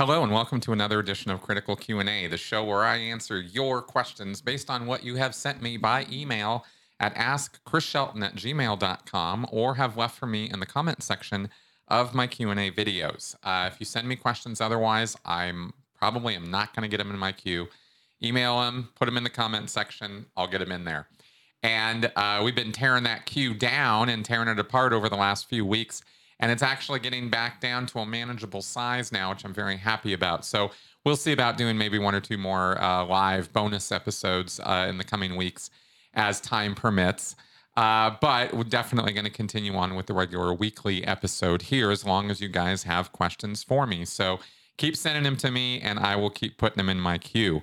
Hello and welcome to another edition of Critical Q&A, the show where I answer your questions based on what you have sent me by email at askchrisshelton at gmail.com or have left for me in the comment section of my Q&A videos. Uh, if you send me questions otherwise, I'm probably am not going to get them in my queue. Email them, put them in the comment section. I'll get them in there. And uh, we've been tearing that queue down and tearing it apart over the last few weeks. And it's actually getting back down to a manageable size now, which I'm very happy about. So we'll see about doing maybe one or two more uh, live bonus episodes uh, in the coming weeks as time permits. Uh, but we're definitely going to continue on with the regular weekly episode here as long as you guys have questions for me. So keep sending them to me and I will keep putting them in my queue.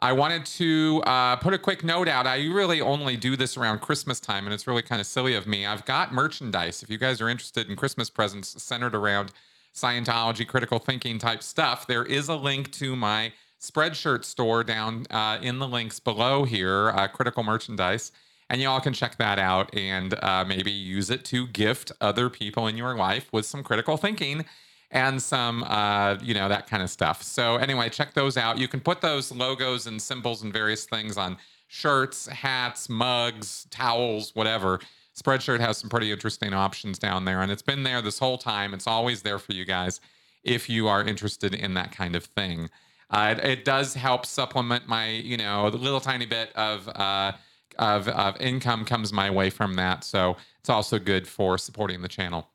I wanted to uh, put a quick note out. I really only do this around Christmas time, and it's really kind of silly of me. I've got merchandise. If you guys are interested in Christmas presents centered around Scientology, critical thinking type stuff, there is a link to my Spreadshirt store down uh, in the links below here, uh, critical merchandise. And y'all can check that out and uh, maybe use it to gift other people in your life with some critical thinking and some, uh, you know, that kind of stuff. So, anyway, check those out. You can put those logos and symbols and various things on shirts, hats, mugs, towels, whatever. Spreadshirt has some pretty interesting options down there, and it's been there this whole time. It's always there for you guys if you are interested in that kind of thing. Uh, it, it, does help supplement my, you know, the little tiny bit of, uh, of of income comes my way from that. So it's also good for supporting the channel.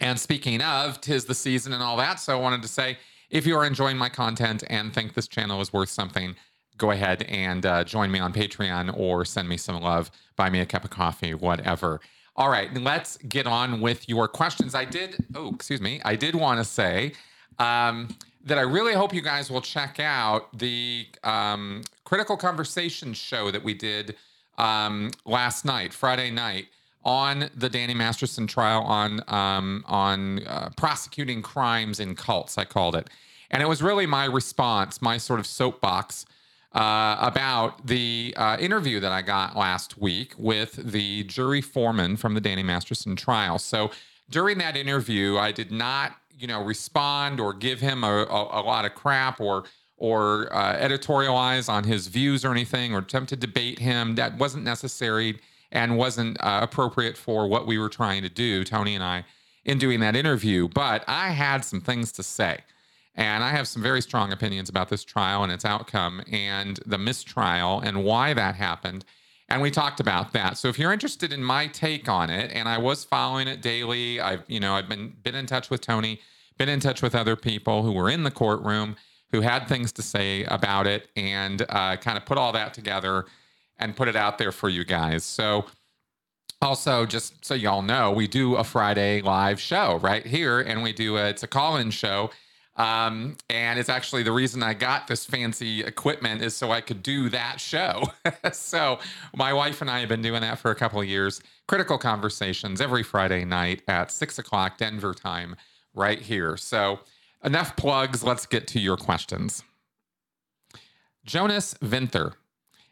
And speaking of, tis the season and all that. So I wanted to say if you are enjoying my content and think this channel is worth something, go ahead and uh, join me on Patreon or send me some love, buy me a cup of coffee, whatever. All right, let's get on with your questions. I did, oh, excuse me, I did want to say um, that I really hope you guys will check out the um, Critical Conversation show that we did um, last night, Friday night on the Danny Masterson trial on um, on uh, prosecuting crimes in cults. I called it, and it was really my response, my sort of soapbox uh, about the uh, interview that I got last week with the jury foreman from the Danny Masterson trial. So during that interview, I did not, you know, respond or give him a, a, a lot of crap or or uh, editorialize on his views or anything or attempt to debate him. That wasn't necessary and wasn't uh, appropriate for what we were trying to do, Tony and I, in doing that interview. But I had some things to say. And I have some very strong opinions about this trial and its outcome and the mistrial and why that happened. And we talked about that. So if you're interested in my take on it, and I was following it daily, I've you know I've been been in touch with Tony, been in touch with other people who were in the courtroom who had things to say about it, and uh, kind of put all that together and put it out there for you guys. So, also, just so y'all know, we do a Friday live show right here, and we do a, it's a call-in show. Um, and it's actually the reason I got this fancy equipment is so I could do that show. so my wife and I have been doing that for a couple of years. Critical conversations every Friday night at six o'clock Denver time, right here. So enough plugs. Let's get to your questions. Jonas Vinther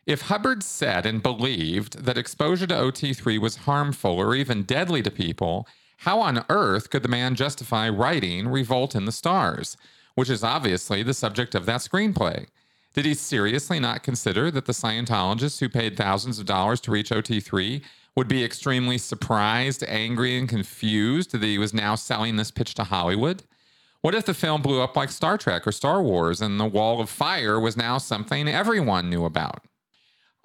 if Hubbard said and believed that exposure to OT3 was harmful or even deadly to people, how on earth could the man justify writing Revolt in the Stars, which is obviously the subject of that screenplay? Did he seriously not consider that the Scientologists who paid thousands of dollars to reach OT3 would be extremely surprised, angry, and confused that he was now selling this pitch to Hollywood? What if the film blew up like Star Trek or Star Wars and the Wall of Fire was now something everyone knew about?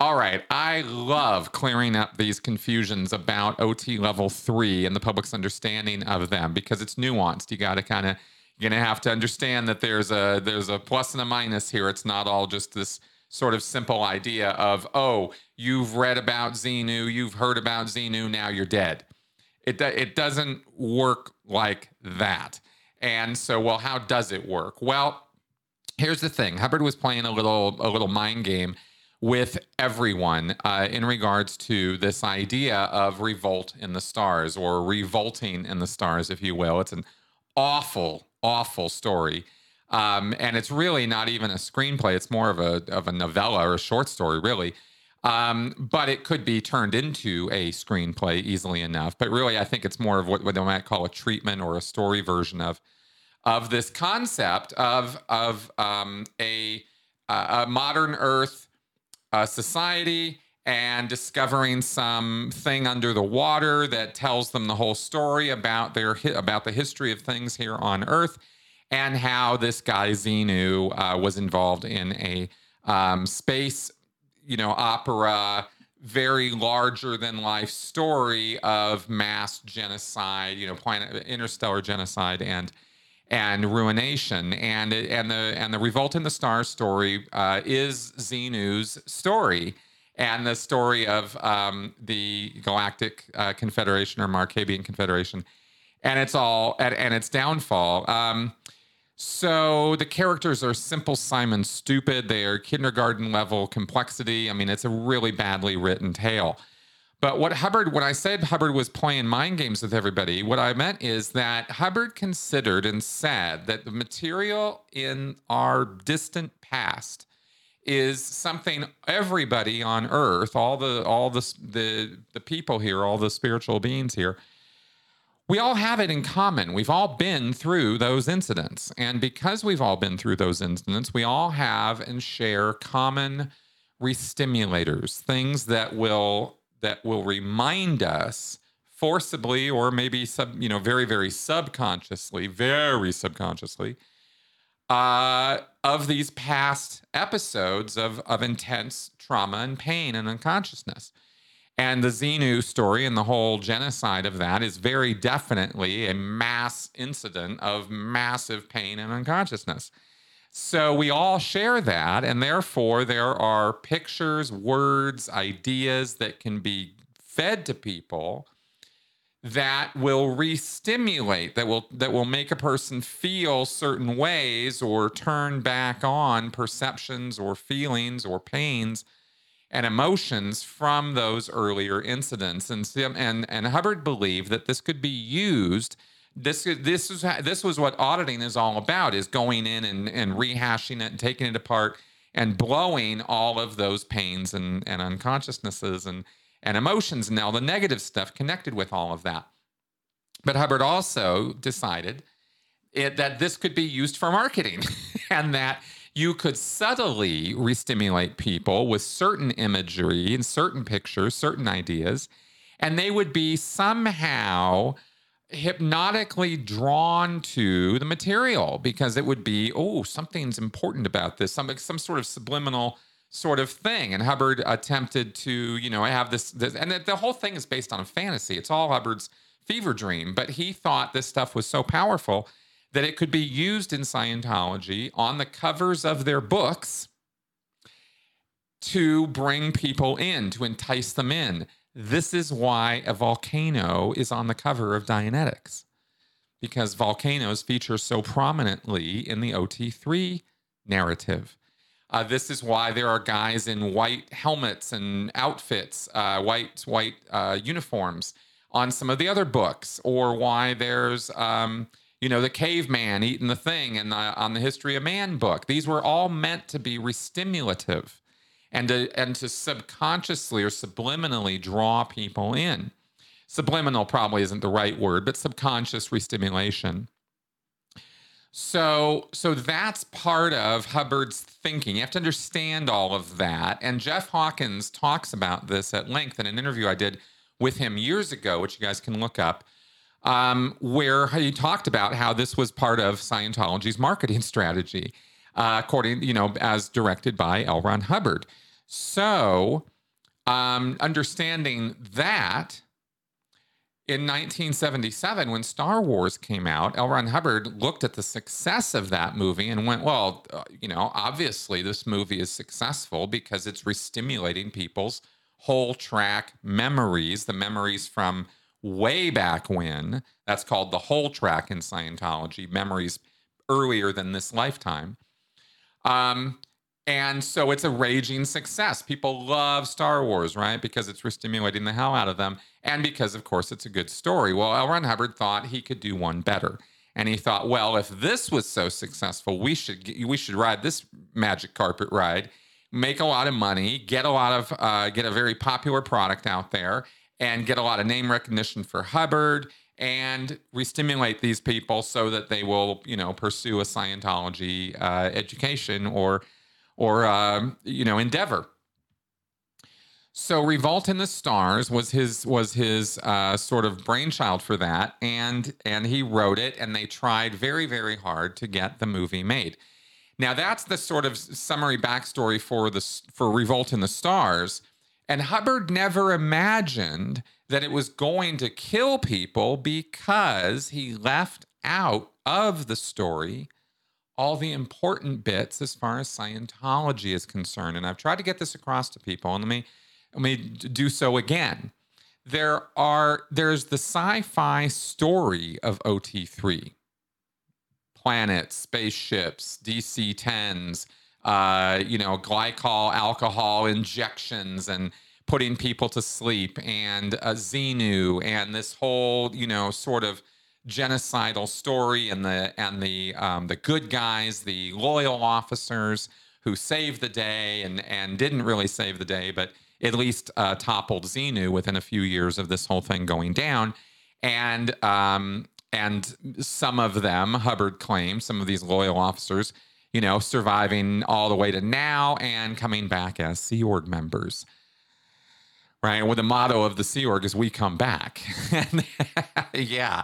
All right. I love clearing up these confusions about OT level three and the public's understanding of them because it's nuanced. You got to kind of, you're going to have to understand that there's a, there's a plus and a minus here. It's not all just this sort of simple idea of, oh, you've read about Xenu, you've heard about Xenu, now you're dead. It, it doesn't work like that. And so, well, how does it work? Well, here's the thing Hubbard was playing a little, a little mind game with everyone uh, in regards to this idea of revolt in the stars or revolting in the stars, if you will. It's an awful, awful story. Um, and it's really not even a screenplay. It's more of a of a novella or a short story, really. Um, but it could be turned into a screenplay easily enough. But really, I think it's more of what, what they might call a treatment or a story version of of this concept of of um, a, a modern Earth uh, society and discovering some thing under the water that tells them the whole story about their about the history of things here on Earth, and how this guy Xenu uh, was involved in a um, space, you know, opera, very larger than life story of mass genocide, you know, planet interstellar genocide and and ruination and and the and the revolt in the stars story uh, is Xenu's story and the story of um, the Galactic uh, Confederation or Marcabian Confederation, and it's all and, and its downfall. Um, so the characters are simple Simon stupid. They are kindergarten level complexity. I mean, it's a really badly written tale. But what Hubbard, when I said Hubbard was playing mind games with everybody, what I meant is that Hubbard considered and said that the material in our distant past is something everybody on earth, all the all the the the people here, all the spiritual beings here, we all have it in common. We've all been through those incidents. And because we've all been through those incidents, we all have and share common restimulators, things that will that will remind us forcibly or maybe sub, you know, very, very subconsciously, very subconsciously, uh, of these past episodes of, of intense trauma and pain and unconsciousness. And the Xenu story and the whole genocide of that is very definitely a mass incident of massive pain and unconsciousness. So we all share that, and therefore there are pictures, words, ideas that can be fed to people that will re-stimulate that will that will make a person feel certain ways or turn back on perceptions or feelings or pains and emotions from those earlier incidents. And and and Hubbard believed that this could be used this this is this was what auditing is all about is going in and, and rehashing it and taking it apart and blowing all of those pains and, and unconsciousnesses and and emotions and all the negative stuff connected with all of that. But hubbard also decided it, that this could be used for marketing and that you could subtly restimulate people with certain imagery and certain pictures certain ideas and they would be somehow hypnotically drawn to the material because it would be oh something's important about this some some sort of subliminal sort of thing. And hubbard attempted to you know i have this, this and the, the whole thing is based on a fantasy. It's all hubbard's fever dream but he thought this stuff was so powerful that it could be used in scientology on the covers of their books to bring people in to entice them in this is why a volcano is on the cover of Dianetics, because volcanoes feature so prominently in the OT3 narrative. Uh, this is why there are guys in white helmets and outfits, uh, white white uh, uniforms on some of the other books, or why there's um, you know the caveman eating the thing and on the history of man book. These were all meant to be restimulative and to and to subconsciously or subliminally draw people in. Subliminal probably isn't the right word, but subconscious restimulation. So, so that's part of Hubbard's thinking. You have to understand all of that. And Jeff Hawkins talks about this at length in an interview I did with him years ago, which you guys can look up, um, where he talked about how this was part of Scientology's marketing strategy uh, according, you know, as directed by L. Ron Hubbard. So, um, understanding that in 1977, when Star Wars came out, L. Ron Hubbard looked at the success of that movie and went, well, uh, you know, obviously this movie is successful because it's restimulating people's whole track memories, the memories from way back when. That's called the whole track in Scientology, memories earlier than this lifetime. Um, and so it's a raging success. People love Star Wars, right? Because it's restimulating the hell out of them. And because, of course, it's a good story. Well, L. Ron Hubbard thought he could do one better. And he thought, well, if this was so successful, we should we should ride this magic carpet ride, make a lot of money, get a lot of uh, get a very popular product out there, and get a lot of name recognition for Hubbard, and re-stimulate these people so that they will, you know, pursue a Scientology uh, education or, or um, you know, endeavor. So Revolt in the Stars was his was his uh, sort of brainchild for that, and and he wrote it, and they tried very very hard to get the movie made. Now that's the sort of summary backstory for the for Revolt in the Stars, and Hubbard never imagined that it was going to kill people because he left out of the story all the important bits as far as Scientology is concerned. And I've tried to get this across to people, and let me let me do so again. There are there's the sci-fi story of OT3. Planets, spaceships, DC-10s, uh, you know, glycol alcohol injections and putting people to sleep and a Xenu and this whole, you know, sort of genocidal story and the and the um, the good guys, the loyal officers who saved the day and and didn't really save the day, but at least uh, toppled Xenu within a few years of this whole thing going down. And um, and some of them, Hubbard claims, some of these loyal officers, you know, surviving all the way to now and coming back as Sea Org members. Right. Well, the motto of the Sea Org is "We come back." yeah,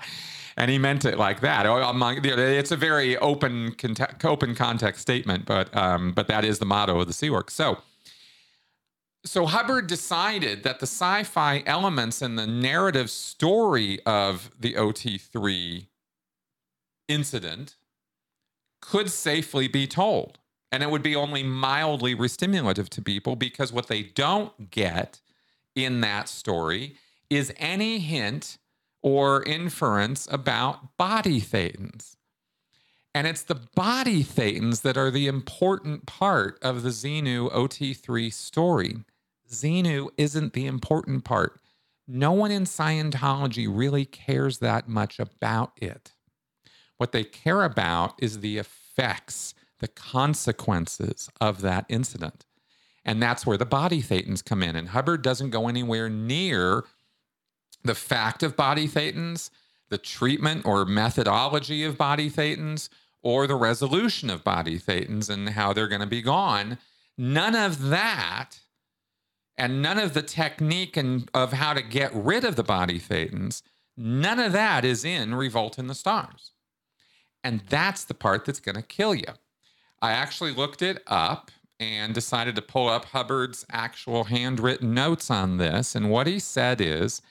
and he meant it like that. Oh, it's a very open, open context statement, but um, but that is the motto of the Sea Org. So so Hubbard decided that the sci-fi elements in the narrative story of the OT3 incident could safely be told. And it would be only mildly restimulative to people because what they don't get in that story is any hint or inference about body thetans. And it's the body thetans that are the important part of the Xenu OT3 story. Xenu isn't the important part. No one in Scientology really cares that much about it. What they care about is the effects, the consequences of that incident. And that's where the body thetans come in. And Hubbard doesn't go anywhere near the fact of body thetans, the treatment or methodology of body thetans, or the resolution of body thetans and how they're going to be gone. None of that and none of the technique and of how to get rid of the body thetans, none of that is in Revolt in the Stars. And that's the part that's going to kill you. I actually looked it up and decided to pull up Hubbard's actual handwritten notes on this. And what he said is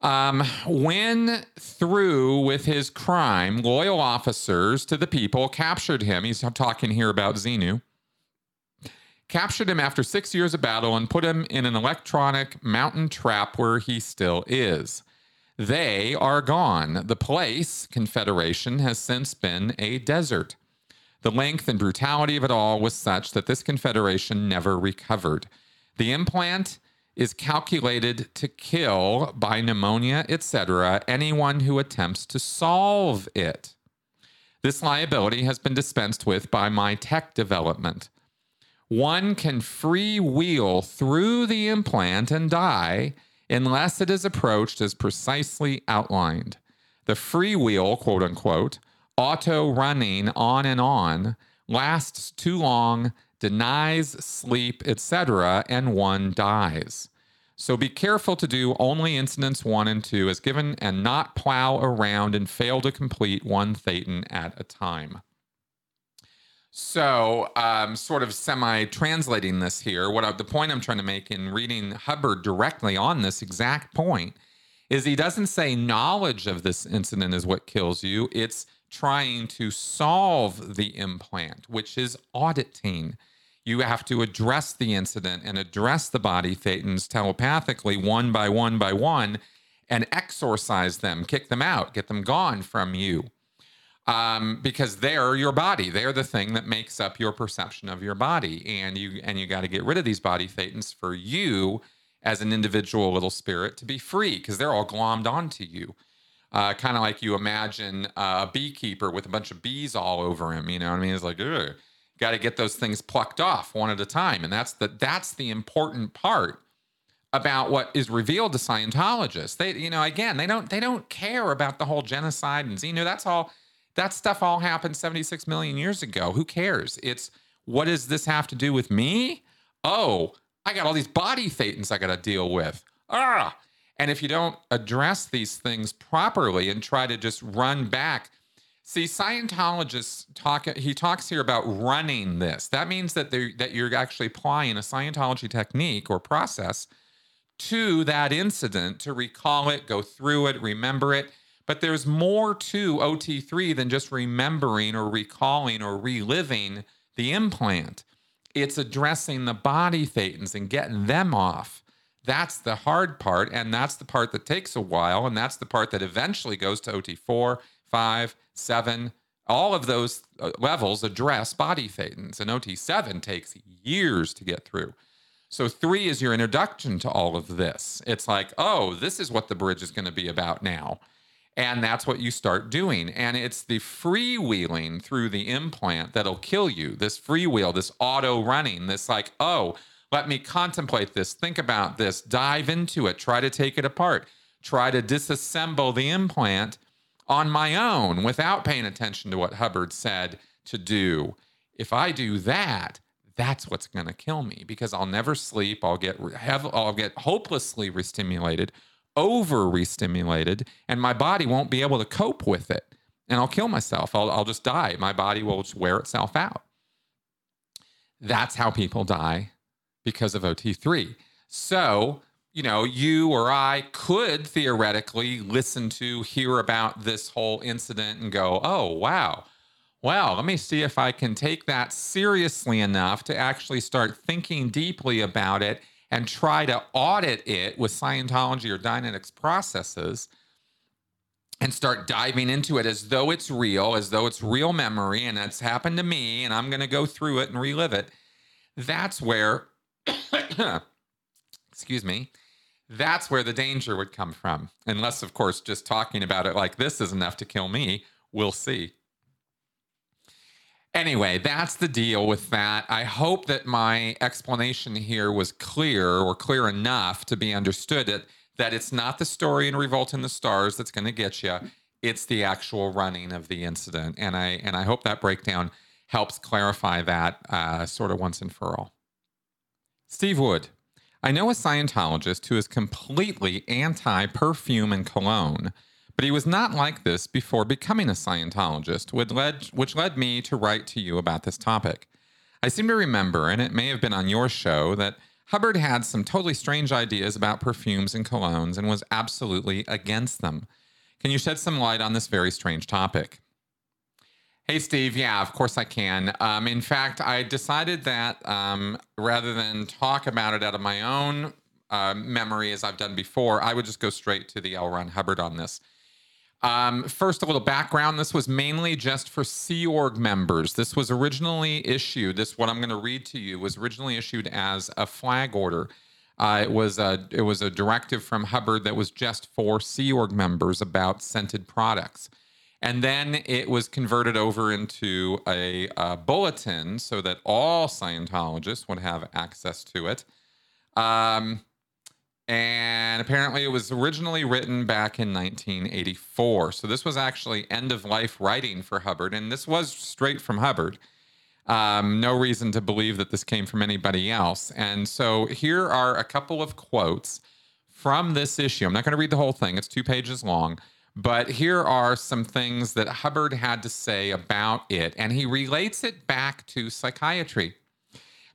um, when through with his crime, loyal officers to the people captured him. He's talking here about Xenu captured him after six years of battle and put him in an electronic mountain trap where he still is. They are gone. The place, Confederation, has since been a desert. The length and brutality of it all was such that this Confederation never recovered. The implant is calculated to kill by pneumonia, etc., anyone who attempts to solve it. This liability has been dispensed with by my tech development one can freewheel through the implant and die unless it is approached as precisely outlined. The freewheel, quote unquote, auto running on and on, lasts too long, denies sleep, etc., and one dies. So be careful to do only incidents one and two as given and not plow around and fail to complete one thetan at a time. So, um, sort of semi translating this here, what I, the point I'm trying to make in reading Hubbard directly on this exact point is he doesn't say knowledge of this incident is what kills you. It's trying to solve the implant, which is auditing. You have to address the incident and address the body thetans telepathically, one by one by one, and exorcise them, kick them out, get them gone from you um, because they're your body. They're the thing that makes up your perception of your body, and you and you got to get rid of these body thetans for you as an individual little spirit to be free because they're all glommed onto you. Uh, kind of like you imagine a beekeeper with a bunch of bees all over him. You know what I mean? It's like, got to get those things plucked off one at a time, and that's the that's the important part about what is revealed to Scientologists. They, you know, again, they don't they don't care about the whole genocide and Xenu. That's all. That stuff all happened 76 million years ago. Who cares? It's what does this have to do with me? Oh, I got all these body thetans I got to deal with. Ah. And if you don't address these things properly and try to just run back, see, Scientologists talk. He talks here about running this. That means that that you're actually applying a Scientology technique or process to that incident to recall it, go through it, remember it. But there's more to OT3 than just remembering or recalling or reliving the implant. It's addressing the body thetans and getting them off. That's the hard part. And that's the part that takes a while. And that's the part that eventually goes to OT4, 5, 7. All of those uh, levels address body thetans. And OT7 takes years to get through. So three is your introduction to all of this. It's like, oh, this is what the bridge is going to be about now. And that's what you start doing. And it's the freewheeling through the implant that'll kill you. This freewheel, this auto running, this like, oh, let me contemplate this, think about this, dive into it, try to take it apart, try to disassemble the implant on my own without paying attention to what Hubbard said to do. If I do that, that's what's going to kill me because I'll never sleep. I'll get have I'll get hopelessly restimulated, over restimulated, and my body won't be able to cope with it, and I'll kill myself. I'll I'll just die. My body will just wear itself out. That's how people die because of OT3. So you know, you or I could theoretically listen to, hear about this whole incident and go, oh, wow, well, let me see if I can take that seriously enough to actually start thinking deeply about it and try to audit it with Scientology or Dianetics processes and start diving into it as though it's real, as though it's real memory and it's happened to me and I'm going to go through it and relive it. That's where, excuse me, that's where the danger would come from. Unless, of course, just talking about it like this is enough to kill me. We'll see. Anyway, that's the deal with that. I hope that my explanation here was clear or clear enough to be understood it, that it's not the story in Revolt in the Stars that's going to get you. It's the actual running of the incident. And I and I hope that breakdown helps clarify that uh, sort of once and for all. Steve Wood. I know a Scientologist who is completely anti perfume and cologne but he was not like this before becoming a Scientologist, which led, which led me to write to you about this topic. I seem to remember, and it may have been on your show, that Hubbard had some totally strange ideas about perfumes and colognes and was absolutely against them. Can you shed some light on this very strange topic? Hey, Steve. Yeah, of course I can. Um, in fact, I decided that um, rather than talk about it out of my own uh, memory as I've done before, I would just go straight to the L. Ron Hubbard on this. Um, first, a little background. This was mainly just for Sea Org members. This was originally issued. This, what I'm going to read to you, was originally issued as a flag order. Uh, it was a it was a directive from Hubbard that was just for Sea Org members about scented products, and then it was converted over into a, a bulletin so that all Scientologists would have access to it. Um, and apparently it was originally written back in 1984. So this was actually end of life writing for Hubbard, and this was straight from Hubbard. Um, no reason to believe that this came from anybody else. And so here are a couple of quotes from this issue. I'm not going to read the whole thing, it's two pages long. But here are some things that Hubbard had to say about it, and he relates it back to psychiatry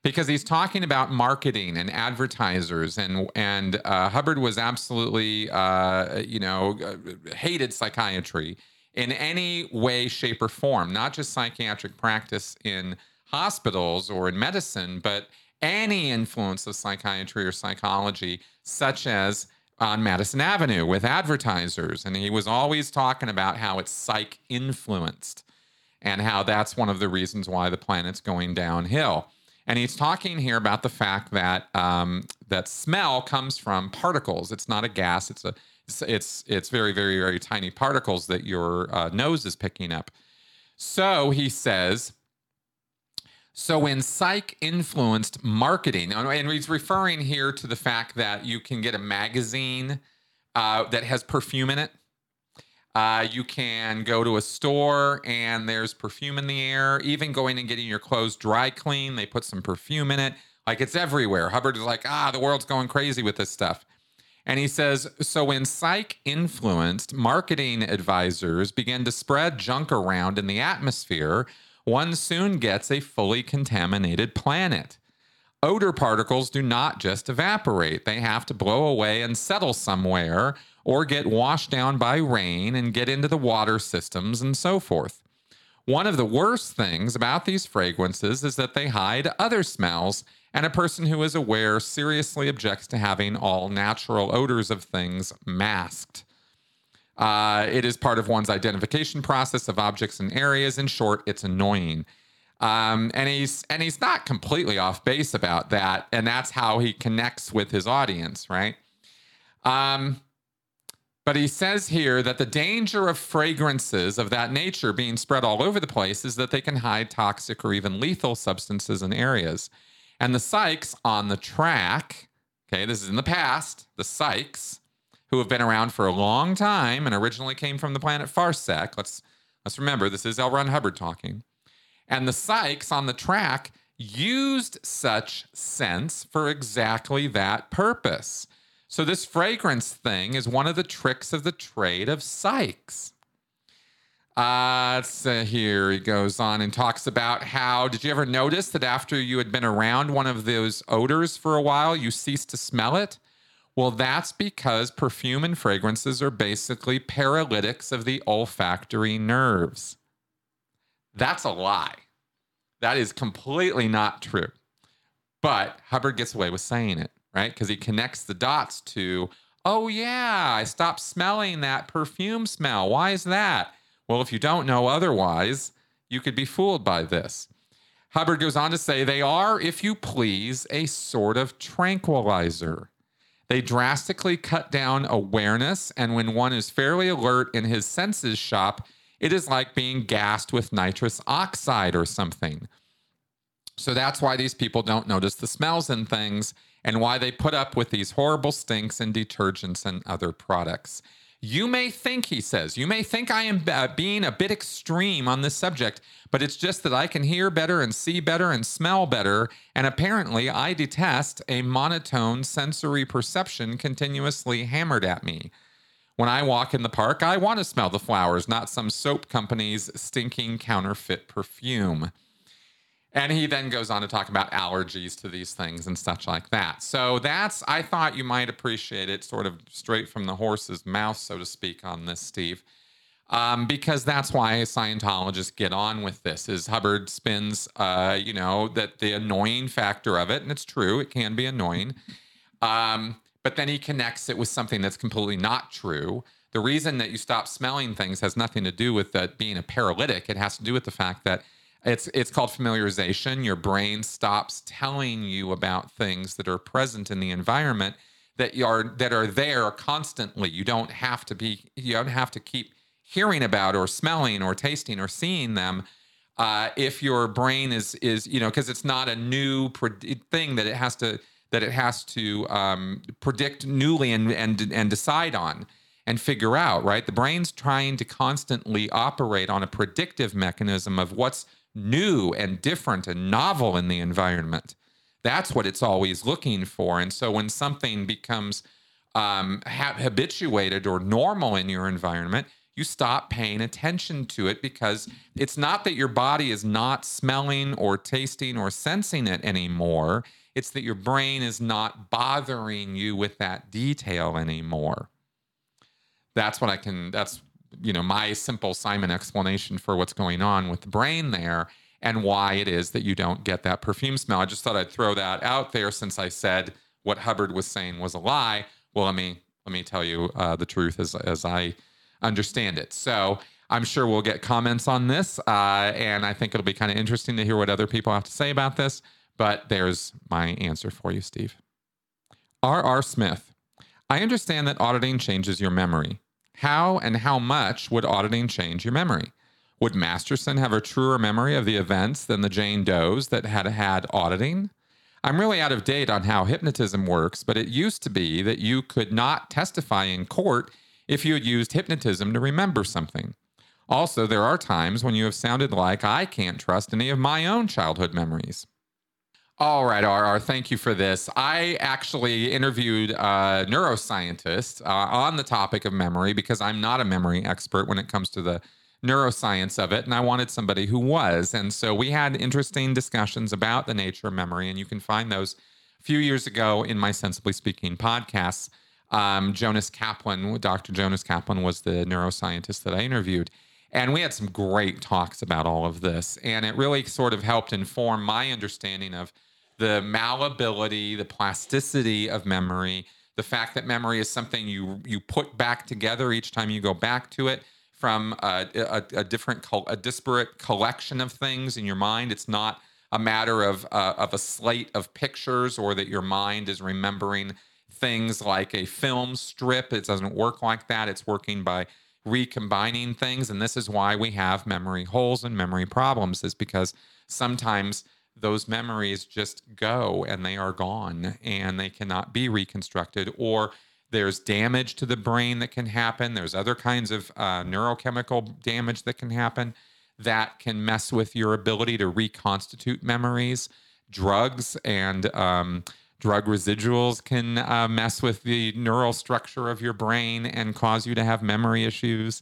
because he's talking about marketing and advertisers. And and uh, Hubbard was absolutely uh, you know uh, hated psychiatry in any way shape or form not just psychiatric practice in hospitals or in medicine but any influence of psychiatry or psychology such as on Madison Avenue with advertisers and he was always talking about how it's psych influenced and how that's one of the reasons why the planet's going downhill and he's talking here about the fact that um, that smell comes from particles. It's not a gas. It's a it's it's, very very very tiny particles that your uh, nose is picking up. So he says So when psych influenced marketing, and he's referring here to the fact that you can get a magazine uh, that has perfume in it. Uh, you can go to a store and there's perfume in the air. Even going and getting your clothes dry clean, they put some perfume in it. Like it's everywhere. Hubbard is like, ah, the world's going crazy with this stuff. And he says, so when psych influenced marketing advisors began to spread junk around in the atmosphere, one soon gets a fully contaminated planet. Odor particles do not just evaporate, they have to blow away and settle somewhere or get washed down by rain and get into the water systems and so forth. One of the worst things about these fragrances is that they hide other smells, and a person who is aware seriously objects to having all natural odors of things masked. Uh, it is part of one's identification process of objects and areas. In short, it's annoying. Um, and he's and he's not completely off base about that, and that's how he connects with his audience, right? Um, but he says here that the danger of fragrances of that nature being spread all over the place is that they can hide toxic or even lethal substances in areas. And the psychs on the track, okay, this is in the past, the psychs who have been around for a long time and originally came from the planet Farsec. Let's let's remember this is L. Ron Hubbard talking. And the psychs on the track used such scents for exactly that purpose. So, this fragrance thing is one of the tricks of the trade of psychs. Uh, uh, here he goes on and talks about how did you ever notice that after you had been around one of those odors for a while, you ceased to smell it? Well, that's because perfume and fragrances are basically paralytics of the olfactory nerves. That's a lie. That is completely not true. But Hubbard gets away with saying it right? Because he connects the dots to, oh, yeah, I stopped smelling that perfume smell. Why is that? Well, if you don't know otherwise, you could be fooled by this. Hubbard goes on to say they are, if you please, a sort of tranquilizer. They drastically cut down awareness, and when one is fairly alert in his senses shop, it is like being gassed with nitrous oxide or something. So that's why these people don't notice the smells and things and why they put up with these horrible stinks in detergents and other products. You may think, he says, you may think I am uh, being a bit extreme on this subject, but it's just that I can hear better and see better and smell better. And apparently, I detest a monotone sensory perception continuously hammered at me. When I walk in the park, I want to smell the flowers, not some soap company's stinking counterfeit perfume. And he then goes on to talk about allergies to these things and such like that. So that's, I thought you might appreciate it sort of straight from the horse's mouth, so to speak, on this, Steve. Um, because that's why Scientologists get on with this. Is Hubbard spins, uh, you know, that the annoying factor of it, and it's true, it can be annoying. Um, but then he connects it with something that's completely not true. The reason that you stop smelling things has nothing to do with that being a paralytic. It has to do with the fact that it's it's called familiarization. Your brain stops telling you about things that are present in the environment that are that are there constantly. You don't have to be you don't have to keep hearing about or smelling or tasting or seeing them. Uh, if your brain is is you know because it's not a new pre- thing that it has to that it has to um, predict newly and and and decide on and figure out right the brain's trying to constantly operate on a predictive mechanism of what's new and different and novel in the environment. That's what it's always looking for. And so when something becomes um, ha- habituated or normal in your environment, you stop paying attention to it because it's not that your body is not smelling or tasting or sensing it anymore. It's that your brain is not bothering you with that detail anymore. That's what I can, that's you know my simple Simon explanation for what's going on with the brain there and why it is that you don't get that perfume smell. I just thought I'd throw that out there since I said what Hubbard was saying was a lie. Well, let me let me tell you uh, the truth as as I understand it. So I'm sure we'll get comments on this, uh, and I think it'll be kind of interesting to hear what other people have to say about this. But there's my answer for you, Steve. R. R. Smith. I understand that auditing changes your memory. How and how much would auditing change your memory? Would Masterson have a truer memory of the events than the Jane Does that had had auditing? I'm really out of date on how hypnotism works, but it used to be that you could not testify in court if you had used hypnotism to remember something. Also, there are times when you have sounded like I can't trust any of my own childhood memories. All right, RR, thank you for this. I actually interviewed a neuroscientist uh, on the topic of memory because I'm not a memory expert when it comes to the neuroscience of it, and I wanted somebody who was. And so we had interesting discussions about the nature of memory, and you can find those a few years ago in my Sensibly Speaking podcasts. Um, Jonas Kaplan, Dr. Jonas Kaplan, was the neuroscientist that I interviewed. And we had some great talks about all of this. And it really sort of helped inform my understanding of the malleability, the plasticity of memory, the fact that memory is something you you put back together each time you go back to it from a, a, a different, a disparate collection of things in your mind. It's not a matter of uh, of a slate of pictures or that your mind is remembering things like a film strip. It doesn't work like that. It's working by recombining things and this is why we have memory holes and memory problems is because sometimes those memories just go and they are gone and they cannot be reconstructed. Or there's damage to the brain that can happen. There's other kinds of uh, neurochemical damage that can happen that can mess with your ability to reconstitute memories. Drugs and um, Drug residuals can uh, mess with the neural structure of your brain and cause you to have memory issues.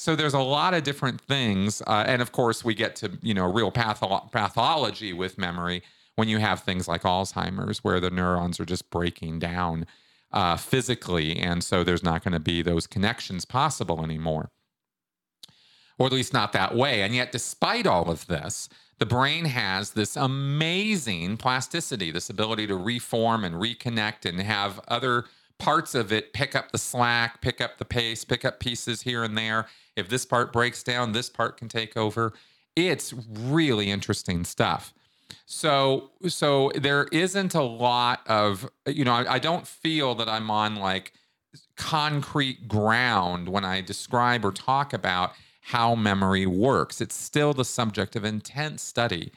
So there's a lot of different things, uh, and of course we get to you know real patho- pathology with memory when you have things like Alzheimer's, where the neurons are just breaking down uh, physically, and so there's not going to be those connections possible anymore, or at least not that way. And yet, despite all of this, the brain has this amazing plasticity, this ability to reform and reconnect and have other parts of it pick up the slack, pick up the pace, pick up pieces here and there. If this part breaks down, this part can take over. It's really interesting stuff. So, so there isn't a lot of, you know, I, I don't feel that I'm on like concrete ground when I describe or talk about how memory works. It's still the subject of intense study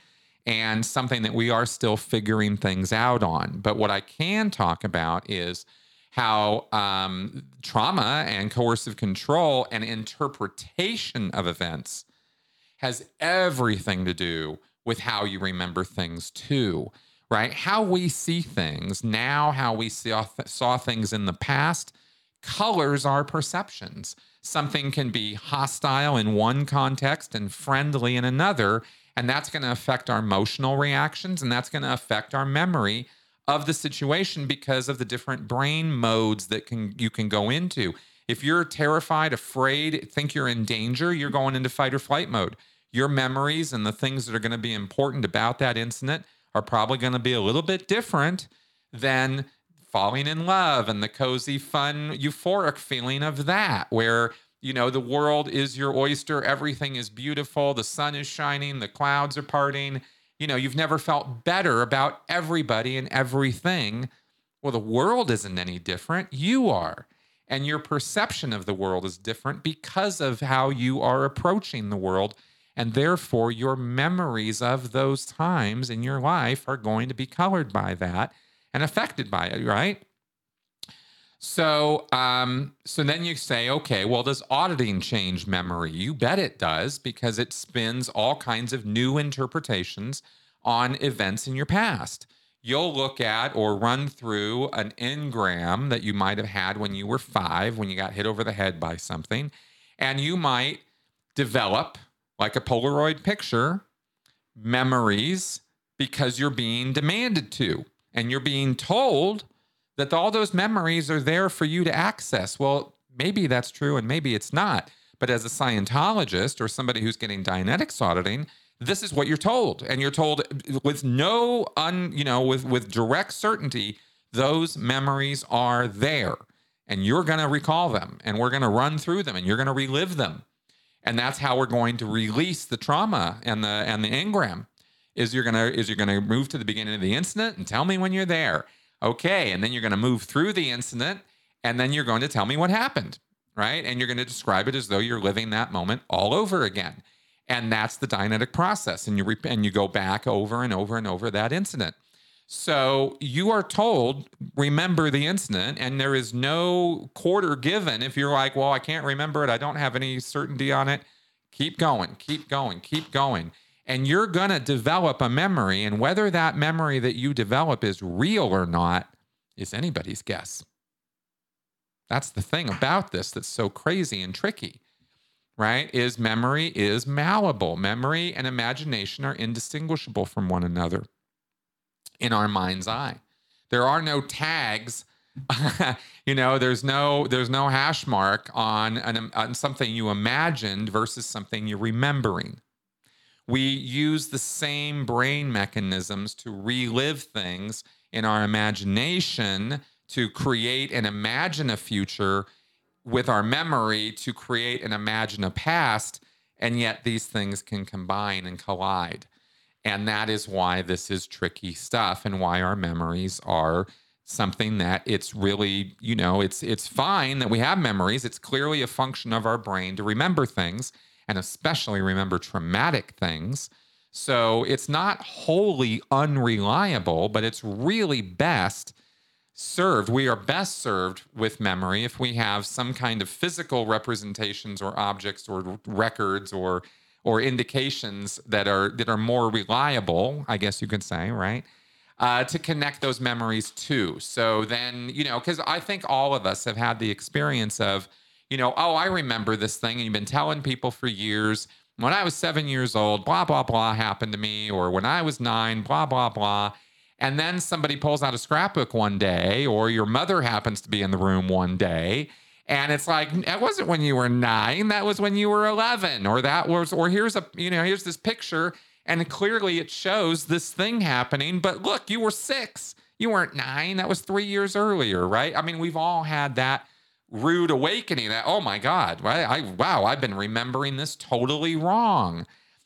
and something that we are still figuring things out on. But what I can talk about is how um, trauma and coercive control and interpretation of events has everything to do with how you remember things too, right? How we see things now, how we saw, saw things in the past colors our perceptions. Something can be hostile in one context and friendly in another. And that's going to affect our emotional reactions and that's going to affect our memory of the situation because of the different brain modes that can you can go into. If you're terrified, afraid, think you're in danger, you're going into fight or flight mode. Your memories and the things that are going to be important about that incident are probably going to be a little bit different than falling in love and the cozy, fun, euphoric feeling of that, where you know the world is your oyster, everything is beautiful, the sun is shining, the clouds are parting. You know, you've never felt better about everybody and everything. Well, the world isn't any different. You are. And your perception of the world is different because of how you are approaching the world. And therefore, your memories of those times in your life are going to be colored by that and affected by it, right? So, um, so then you say, okay, well, does auditing change memory? You bet it does because it spins all kinds of new interpretations on events in your past. You'll look at or run through an engram that you might have had when you were five, when you got hit over the head by something, and you might develop, like a Polaroid picture, memories because you're being demanded to and you're being told that all those memories are there for you to access. Well, maybe that's true and maybe it's not. But as a Scientologist or somebody who's getting Dianetics auditing, this is what you're told. And you're told with no un, you know, with with direct certainty, those memories are there. And you're gonna recall them and we're gonna run through them and you're gonna relive them. And that's how we're going to release the trauma and the and the engram is you're gonna is you're gonna move to the beginning of the incident and tell me when you're there. Okay, and then you're gonna move through the incident and then you're going to tell me what happened, right? And you're going to describe it as though you're living that moment all over again. And that's the Dianetic process. And you, re- and you go back over and over and over that incident. So you are told, remember the incident, and there is no quarter given. If you're like, well, I can't remember it, I don't have any certainty on it, keep going, keep going, keep going. And you're going to develop a memory. And whether that memory that you develop is real or not is anybody's guess. That's the thing about this that's so crazy and tricky, right? Is memory is malleable. Memory and imagination are indistinguishable from one another in our mind's eye. There are no tags. you know, there's no there's no hash mark on, an, on something you imagined versus something you're remembering. We use the same brain mechanisms to relive things in our imagination to create and imagine a future with our memory to create and imagine a past and yet these things can combine and collide and that is why this is tricky stuff and why our memories are something that it's really, you know, it's it's fine that we have memories. It's clearly a function of our brain to remember things and especially remember traumatic things. So it's not wholly unreliable, but it's really best served. We are best served with memory if we have some kind of physical representations or objects or records or or indications that are that are more reliable, I guess you could say, right? Uh, to connect those memories to. So then, you know, because I think all of us have had the experience of, you know, oh, I remember this thing, and you've been telling people for years. When I was seven years old, blah blah blah happened to me, or when I was nine, blah blah blah. And then somebody pulls out a scrapbook one day, or your mother happens to be in the room one day, and it's like, that wasn't when you were nine, that was when you were 11. Or that was, or here's a, you know, here's this picture. And clearly it shows this thing happening. But look, you were six. You weren't nine. That was three years earlier, right? I mean, we've all had that rude awakening that, oh my God, right? I, wow, I've been remembering this totally wrong.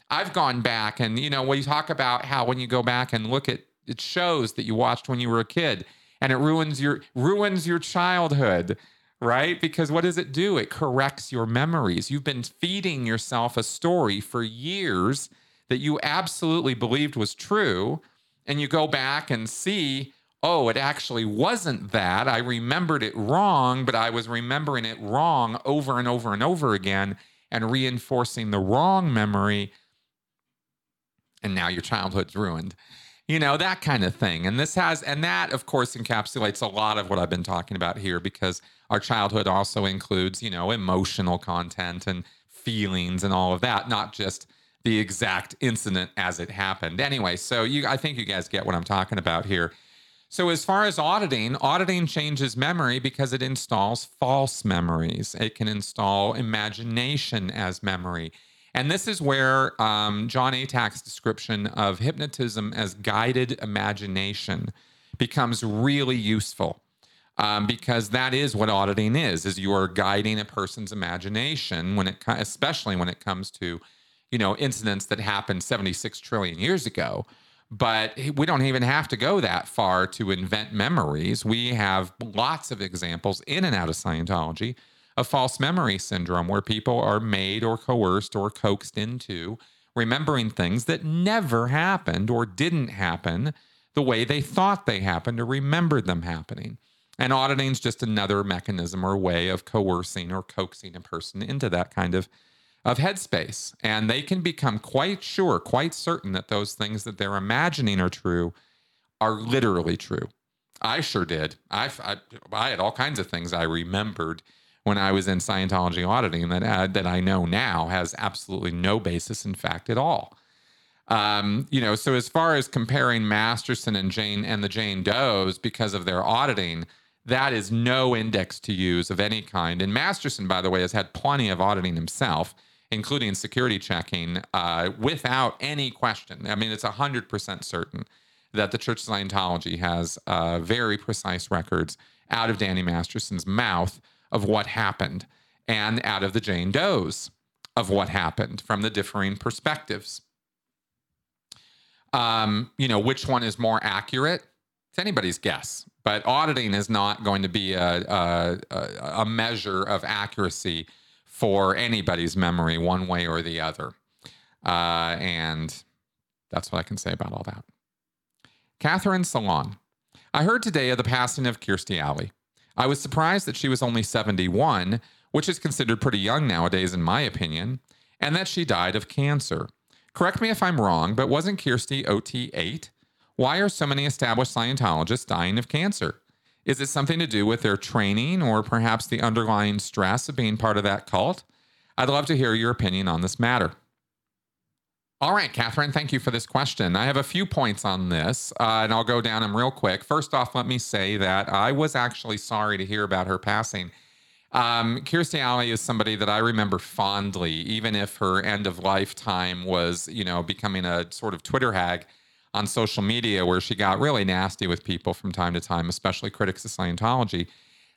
I've gone back and, you know, you talk about how when you go back and look at it shows that you watched when you were a kid and it ruins your ruins your childhood right? Because what does it do? It corrects your memories. You've been feeding yourself a story for years that you absolutely believed was true. And you go back and see, oh, it actually wasn't that. I remembered it wrong, but I was remembering it wrong over and over and over again and reinforcing the wrong memory. And now your childhood's ruined you know that kind of thing and this has and that of course encapsulates a lot of what i've been talking about here because our childhood also includes you know emotional content and feelings and all of that not just the exact incident as it happened anyway so you i think you guys get what i'm talking about here so as far as auditing auditing changes memory because it installs false memories it can install imagination as memory and this is where um, Jon Atack's description of hypnotism as guided imagination becomes really useful. Um, because that is what auditing is: is you are guiding a person's imagination when it, especially when it comes to, you know, incidents that happened 76 trillion years ago. But we don't even have to go that far to invent memories. We have lots of examples in and out of Scientology of false memory syndrome where people are made or coerced or coaxed into remembering things that never happened or didn't happen the way they thought they happened or remembered them happening. And auditing is just another mechanism or way of coercing or coaxing a person into that kind of, of headspace. And they can become quite sure, quite certain that those things that they're imagining are true are literally true. I sure did. I, I, I had all kinds of things I remembered when I was in Scientology auditing that uh, that I know now has absolutely no basis in fact at all. Um, you know, so as far as comparing Masterson and Jane and the Jane Does because of their auditing, that is no index to use of any kind. And Masterson, by the way, has had plenty of auditing himself, including security checking, uh, without any question. I mean, it's hundred percent certain that the Church of Scientology has uh, very precise records out of Danny Masterson's mouth of what happened and out of the Jane Does of what happened from the differing perspectives. Um, you know, which one is more accurate? It's anybody's guess, but auditing is not going to be a, a, a measure of accuracy for anybody's memory one way or the other. Uh, and that's what I can say about all that. Catherine Salon. I heard today of the passing of Kirstie Alley. I was surprised that she was only 71, which is considered pretty young nowadays, in my opinion, and that she died of cancer. Correct me if I'm wrong, but wasn't Kirstie OT8? Why are so many established Scientologists dying of cancer? Is it something to do with their training or perhaps the underlying stress of being part of that cult? I'd love to hear your opinion on this matter. All right, Catherine, thank you for this question. I have a few points on this, uh, and I'll go down them real quick. First off, let me say that I was actually sorry to hear about her passing. Um, Kirstie Alley is somebody that I remember fondly, even if her end of lifetime was, you know, becoming a sort of Twitter hag on social media where she got really nasty with people from time to time, especially critics of Scientology.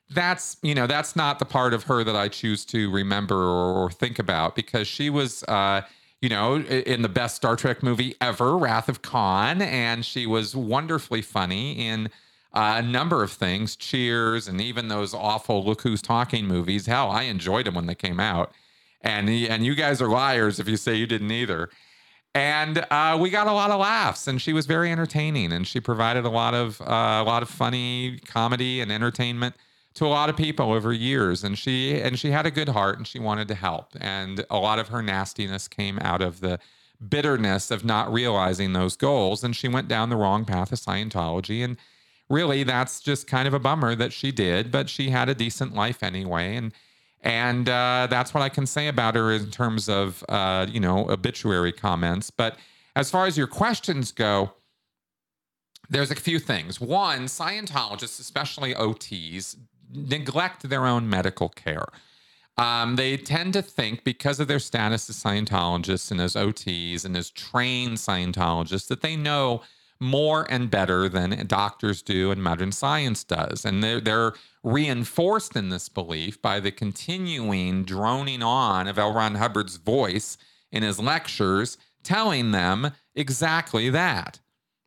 That's, you know, that's not the part of her that I choose to remember or, or think about because she was, uh, you know, in the best Star Trek movie ever, Wrath of Khan, and she was wonderfully funny in uh, a number of things, Cheers, and even those awful Look Who's Talking movies. Hell, I enjoyed them when they came out, and and you guys are liars if you say you didn't either. And uh, we got a lot of laughs, and she was very entertaining, and she provided a lot of uh, a lot of funny comedy and entertainment to a lot of people over years. And she and she had a good heart and she wanted to help. And a lot of her nastiness came out of the bitterness of not realizing those goals and she went down the wrong path of Scientology. And really that's just kind of a bummer that she did, but she had a decent life anyway. And and uh, that's what I can say about her in terms of uh, you know obituary comments. But as far as your questions go, there's a few things. One, Scientologists, especially OTs, neglect their own medical care. Um, they tend to think because of their status as Scientologists and as OTs and as trained Scientologists that they know more and better than doctors do and modern science does. And they're, they're reinforced in this belief by the continuing droning on of L. Ron Hubbard's voice in his lectures, telling them exactly that.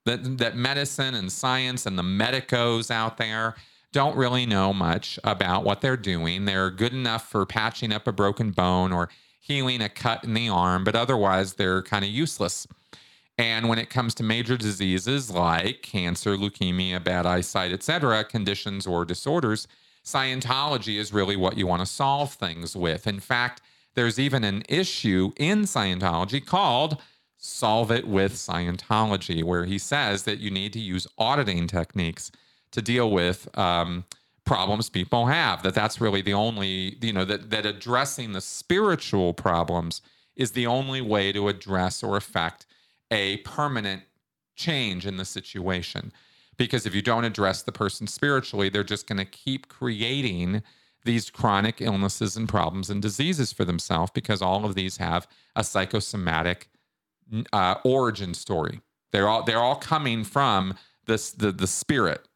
That, that medicine and science and the medicos out there don't really know much about what they're doing. They're good enough for patching up a broken bone or healing a cut in the arm, but otherwise they're kind of useless. And when it comes to major diseases like cancer, leukemia, bad eyesight, etc., conditions or disorders, Scientology is really what you want to solve things with. In fact, there's even an issue in Scientology called Solve It with Scientology, where he says that you need to use auditing techniques to deal with um, problems people have. That that's really the only, you know, that that addressing the spiritual problems is the only way to address or affect a permanent change in the situation. Because if you don't address the person spiritually, they're just going to keep creating these chronic illnesses and problems and diseases for themselves because all of these have a psychosomatic uh, origin story. They're all they're all coming from this the the spirit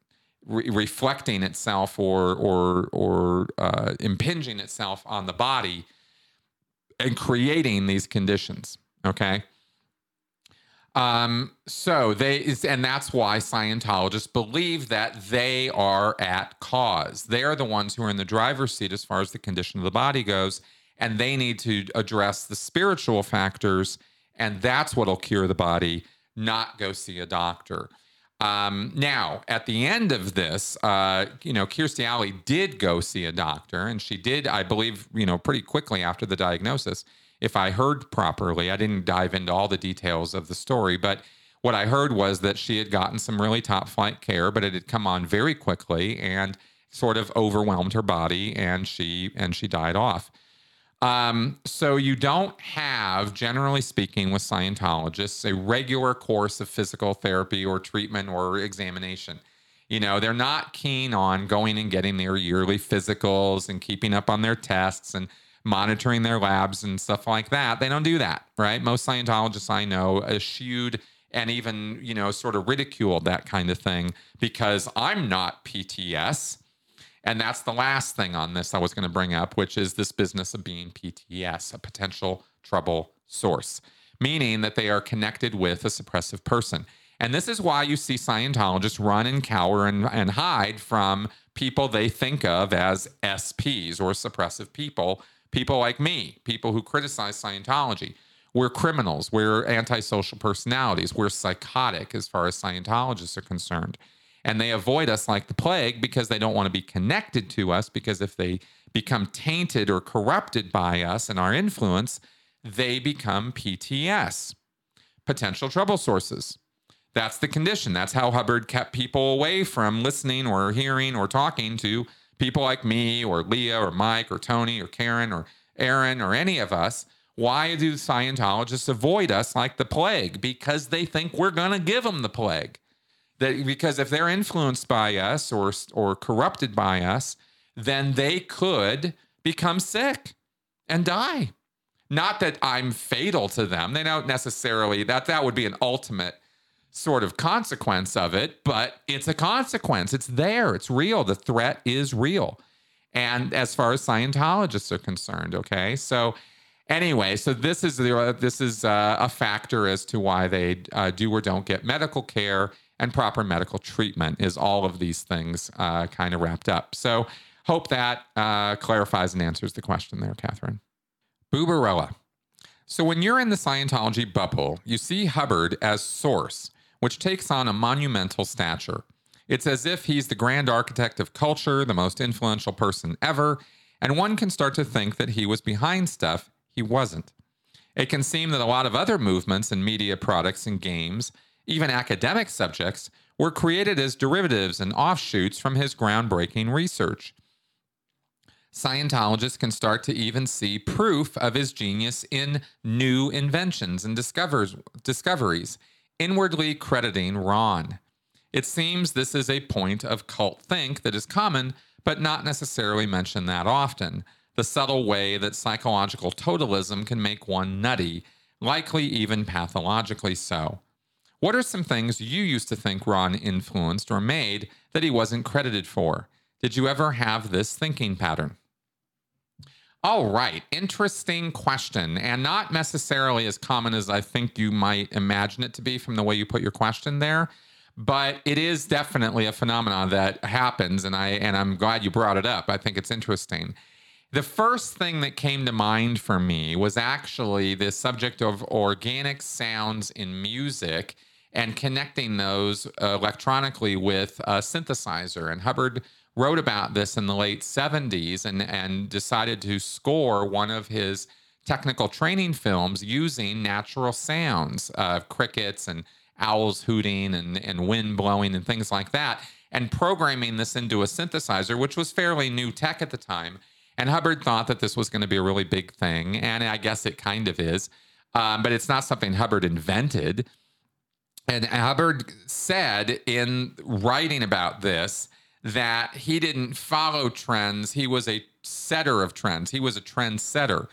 re- reflecting itself or or or uh, impinging itself on the body and creating these conditions. Okay. Um, so they, is, and that's why Scientologists believe that they are at cause. They are the ones who are in the driver's seat as far as the condition of the body goes, and they need to address the spiritual factors, and that's what'll cure the body, not go see a doctor. Um, now, at the end of this, uh, you know, Kirstie Alley did go see a doctor, and she did, I believe, you know, pretty quickly after the diagnosis if I heard properly. I didn't dive into all the details of the story, but what I heard was that she had gotten some really top flight care, but it had come on very quickly and sort of overwhelmed her body, and she and she died off. Um, so you don't have, generally speaking, with Scientologists, a regular course of physical therapy or treatment or examination. You know, they're not keen on going and getting their yearly physicals and keeping up on their tests and monitoring their labs and stuff like that. They don't do that, right? Most Scientologists I know eschewed and even, you know, sort of ridiculed that kind of thing because I'm not PTS. And that's the last thing on this I was going to bring up, which is this business of being PTS, a potential trouble source, meaning that they are connected with a suppressive person. And this is why you see Scientologists run and cower and, and hide from people they think of as SPs or suppressive people people like me, people who criticize Scientology. we're criminals, we're antisocial personalities, we're psychotic as far as Scientologists are concerned. And they avoid us like the plague because they don't want to be connected to us. Because if they become tainted or corrupted by us and our influence, they become PTS, potential trouble sources. That's the condition. That's how Hubbard kept people away from listening or hearing or talking to people like me or Leah or Mike or Tony or Karen or Aaron or any of us. Why do Scientologists avoid us like the plague? Because they think we're going to give them the plague. That because if they're influenced by us or or corrupted by us, then they could become sick and die. Not that I'm fatal to them. They don't necessarily that that would be an ultimate sort of consequence of it, but it's a consequence. It's there. It's real. The threat is real. And as far as Scientologists are concerned, okay? So anyway, so this is the, uh, this is uh, a factor as to why they uh, do or don't get medical care and proper medical treatment is all of these things uh, kind of wrapped up. So hope that uh, clarifies and answers the question there, Catherine. Boobarella. So when you're in the Scientology bubble, you see Hubbard as source, which takes on a monumental stature. It's as if he's the grand architect of culture, the most influential person ever, and one can start to think that he was behind stuff he wasn't. It can seem that a lot of other movements and media products and games, even academic subjects, were created as derivatives and offshoots from his groundbreaking research. Scientologists can start to even see proof of his genius in new inventions and discoveries, inwardly crediting Ron. It seems this is a point of cult think that is common, but not necessarily mentioned that often. The subtle way that psychological totalism can make one nutty, likely even pathologically so. What are some things you used to think Ron influenced or made that he wasn't credited for? Did you ever have this thinking pattern? All right, interesting question, and not necessarily as common as I think you might imagine it to be from the way you put your question there. But it is definitely a phenomenon that happens, and I and I'm glad you brought it up. I think it's interesting. The first thing that came to mind for me was actually the subject of organic sounds in music and connecting those electronically with a synthesizer. And Hubbard wrote about this in the late 70s and, and decided to score one of his technical training films using natural sounds of crickets and owls hooting and, and wind blowing and things like that, and programming this into a synthesizer, which was fairly new tech at the time. And Hubbard thought that this was going to be a really big thing, and I guess it kind of is, um, but it's not something Hubbard invented. And Hubbard said in writing about this that he didn't follow trends. He was a setter of trends. He was a trend setter.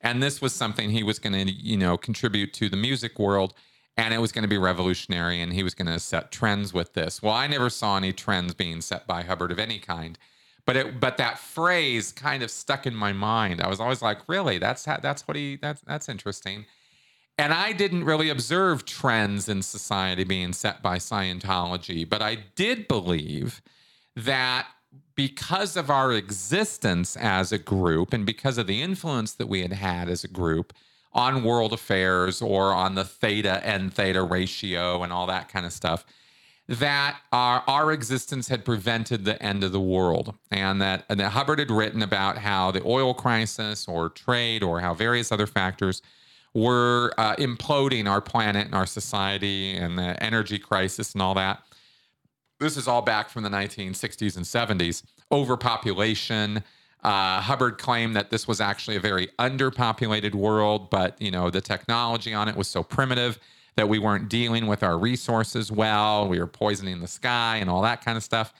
And this was something he was going to, you know, contribute to the music world and it was going to be revolutionary and he was going to set trends with this. Well, I never saw any trends being set by Hubbard of any kind. But it but that phrase kind of stuck in my mind. I was always like, "Really? That's that's what he that's that's interesting." And I didn't really observe trends in society being set by Scientology, but I did believe that because of our existence as a group and because of the influence that we had had as a group on world affairs or on the theta and theta ratio and all that kind of stuff, that our, our existence had prevented the end of the world. And that, and that Hubbard had written about how the oil crisis or trade or how various other factors were uh, imploding our planet and our society and the energy crisis and all that this is all back from the 1960s and 70s. Overpopulation. Uh, Hubbard claimed that this was actually a very underpopulated world, but you know the technology on it was so primitive that we weren't dealing with our resources well. We were poisoning the sky and all that kind of stuff.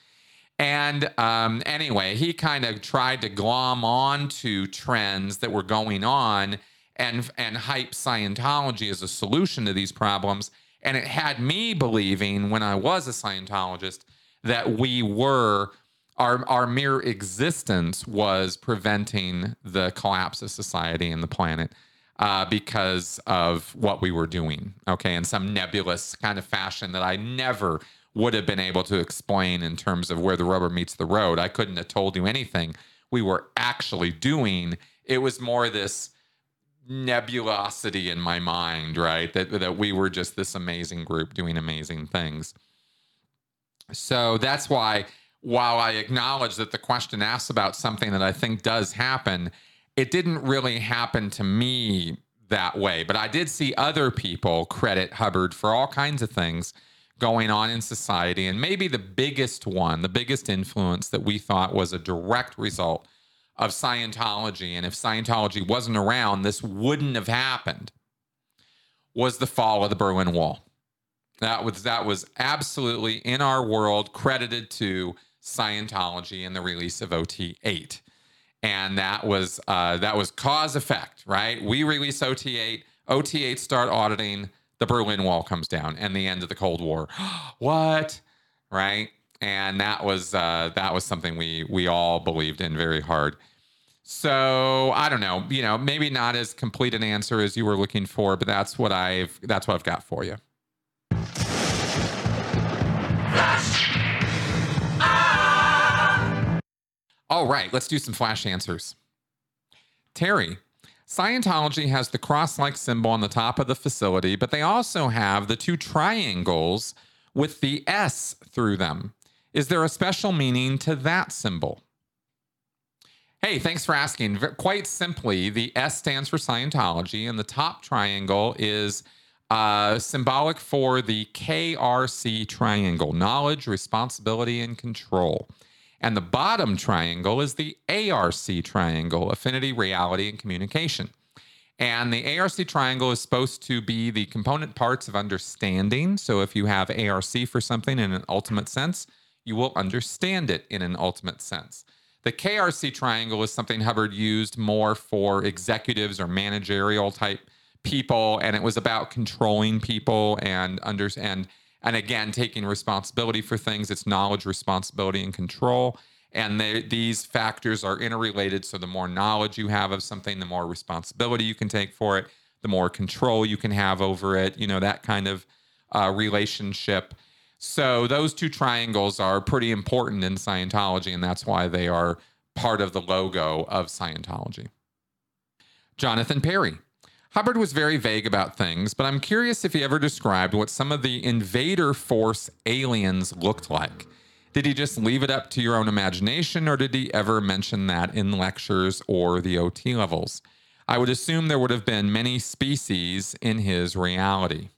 And um, anyway, he kind of tried to glom on to trends that were going on and and hype Scientology as a solution to these problems. And it had me believing when I was a Scientologist that we were our our mere existence was preventing the collapse of society and the planet uh, because of what we were doing. Okay, in some nebulous kind of fashion that I never would have been able to explain in terms of where the rubber meets the road. I couldn't have told you anything we were actually doing. It was more this nebulosity in my mind, right? That that we were just this amazing group doing amazing things. So that's why while I acknowledge that the question asks about something that I think does happen, it didn't really happen to me that way. But I did see other people credit Hubbard for all kinds of things going on in society. And maybe the biggest one, the biggest influence that we thought was a direct result of Scientology, and if Scientology wasn't around, this wouldn't have happened, was the fall of the Berlin Wall. That was that was absolutely in our world credited to Scientology and the release of OT eight, and that was uh, that was cause effect, right? We release OT eight, OT eight start auditing, the Berlin Wall comes down, and the end of the Cold War. what, right? And that was uh, that was something we we all believed in very hard. So I don't know, you know, maybe not as complete an answer as you were looking for, but that's what I've that's what I've got for you. All right, let's do some flash answers. Terry, Scientology has the cross like symbol on the top of the facility, but they also have the two triangles with the S through them. Is there a special meaning to that symbol? Hey, thanks for asking. Quite simply, the S stands for Scientology, and the top triangle is uh, symbolic for the KRC triangle knowledge, responsibility, and control. And the bottom triangle is the ARC triangle affinity, reality, and communication. And the ARC triangle is supposed to be the component parts of understanding. So if you have ARC for something in an ultimate sense, you will understand it in an ultimate sense. The KRC triangle is something Hubbard used more for executives or managerial type people, and it was about controlling people and under and and again taking responsibility for things. It's knowledge, responsibility, and control. And they, these factors are interrelated. So the more knowledge you have of something, the more responsibility you can take for it, the more control you can have over it. You know that kind of uh, relationship. So those two triangles are pretty important in Scientology, and that's why they are part of the logo of Scientology. Jonathan Perry. Hubbard was very vague about things, but I'm curious if he ever described what some of the invader force aliens looked like. Did he just leave it up to your own imagination, or did he ever mention that in lectures or the OT levels? I would assume there would have been many species in his reality.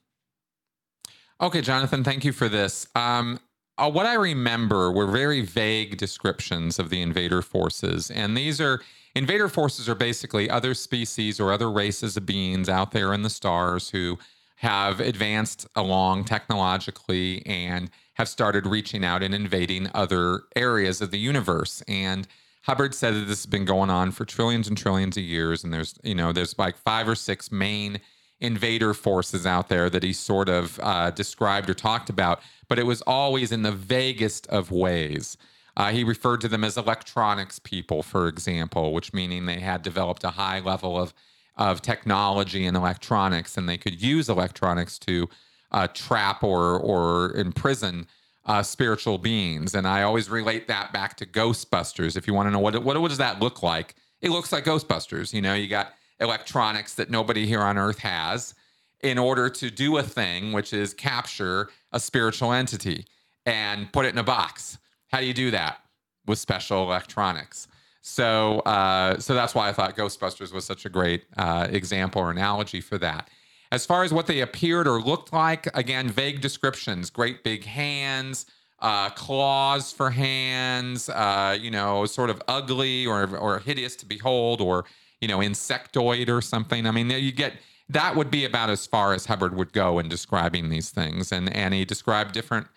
Okay, Jonathan, thank you for this. Um, uh, what I remember were very vague descriptions of the invader forces. And these are invader forces are basically other species or other races of beings out there in the stars who have advanced along technologically and have started reaching out and invading other areas of the universe. And Hubbard said that this has been going on for trillions and trillions of years. And there's, you know, there's like five or six main invader forces out there that he sort of uh, described or talked about, but it was always in the vaguest of ways. Uh, he referred to them as electronics people, for example, which meaning they had developed a high level of of technology and electronics, and they could use electronics to uh, trap or or imprison uh, spiritual beings. And I always relate that back to Ghostbusters. If you want to know what, what what does that look like, it looks like Ghostbusters. You know, you got electronics that nobody here on earth has in order to do a thing, which is capture a spiritual entity and put it in a box. How do you do that? With special electronics. So, uh, so that's why I thought Ghostbusters was such a great uh, example or analogy for that. As far as what they appeared or looked like, again, vague descriptions: great big hands, uh, claws for hands, uh, you know, sort of ugly or or hideous to behold, or you know, insectoid or something. I mean, you get that would be about as far as Hubbard would go in describing these things. And and he described different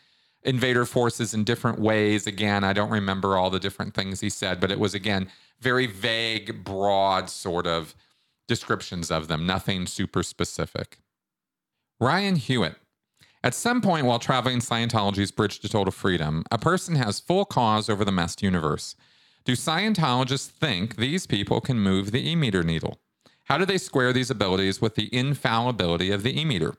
invader forces in different ways. Again, I don't remember all the different things he said, but it was again very vague, broad sort of descriptions of them, nothing super specific. Ryan Hewitt. At some point while traveling Scientology's Bridge to Total Freedom, a person has full cause over the MEST universe. Do Scientologists think these people can move the e meter needle? How do they square these abilities with the infallibility of the e meter?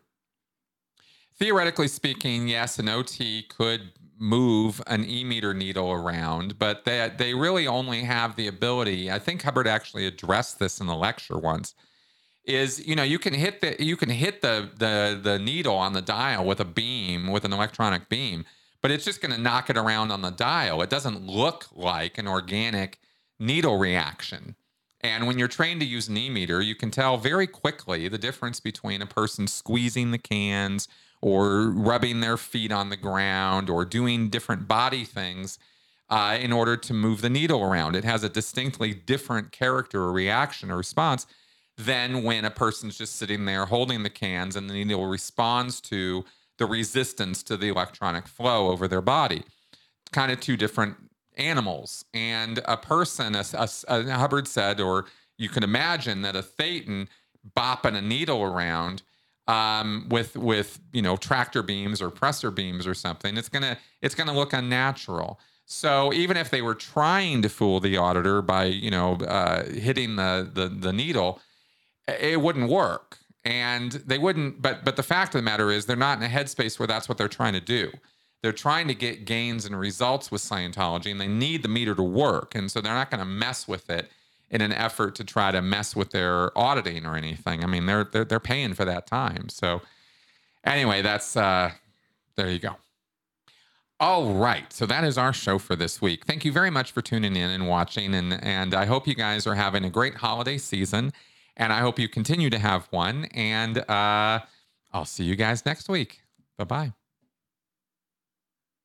Theoretically speaking, yes, an OT could move an e meter needle around, but they, they really only have the ability. I think Hubbard actually addressed this in the lecture once. is you know you can hit the you can hit the the the needle on the dial with a beam with an electronic beam but it's just going to knock it around on the dial. It doesn't look like an organic needle reaction. And when you're trained to use an e-meter you can tell very quickly the difference between a person squeezing the cans or rubbing their feet on the ground or doing different body things uh, in order to move the needle around. It has a distinctly different character or reaction or response than when a person's just sitting there holding the cans and the needle responds to the resistance to the electronic flow over their body. Kind of two different animals. And a person, as Hubbard said, or you can imagine that a Thetan bopping a needle around um, with with you know tractor beams or pressor beams or something, it's gonna it's gonna look unnatural. So even if they were trying to fool the auditor by you know uh, hitting the, the the needle, it wouldn't work and they wouldn't but but the fact of the matter is they're not in a headspace where that's what they're trying to do. They're trying to get gains and results with scientology and they need the meter to work. And so they're not going to mess with it in an effort to try to mess with their auditing or anything. I mean they're they're, they're paying for that time. So anyway that's uh there you go. All right. So that is our show for this week. Thank you very much for tuning in and watching and and i hope you guys are having a great holiday season and I hope you continue to have one. And uh, I'll see you guys next week. Bye bye.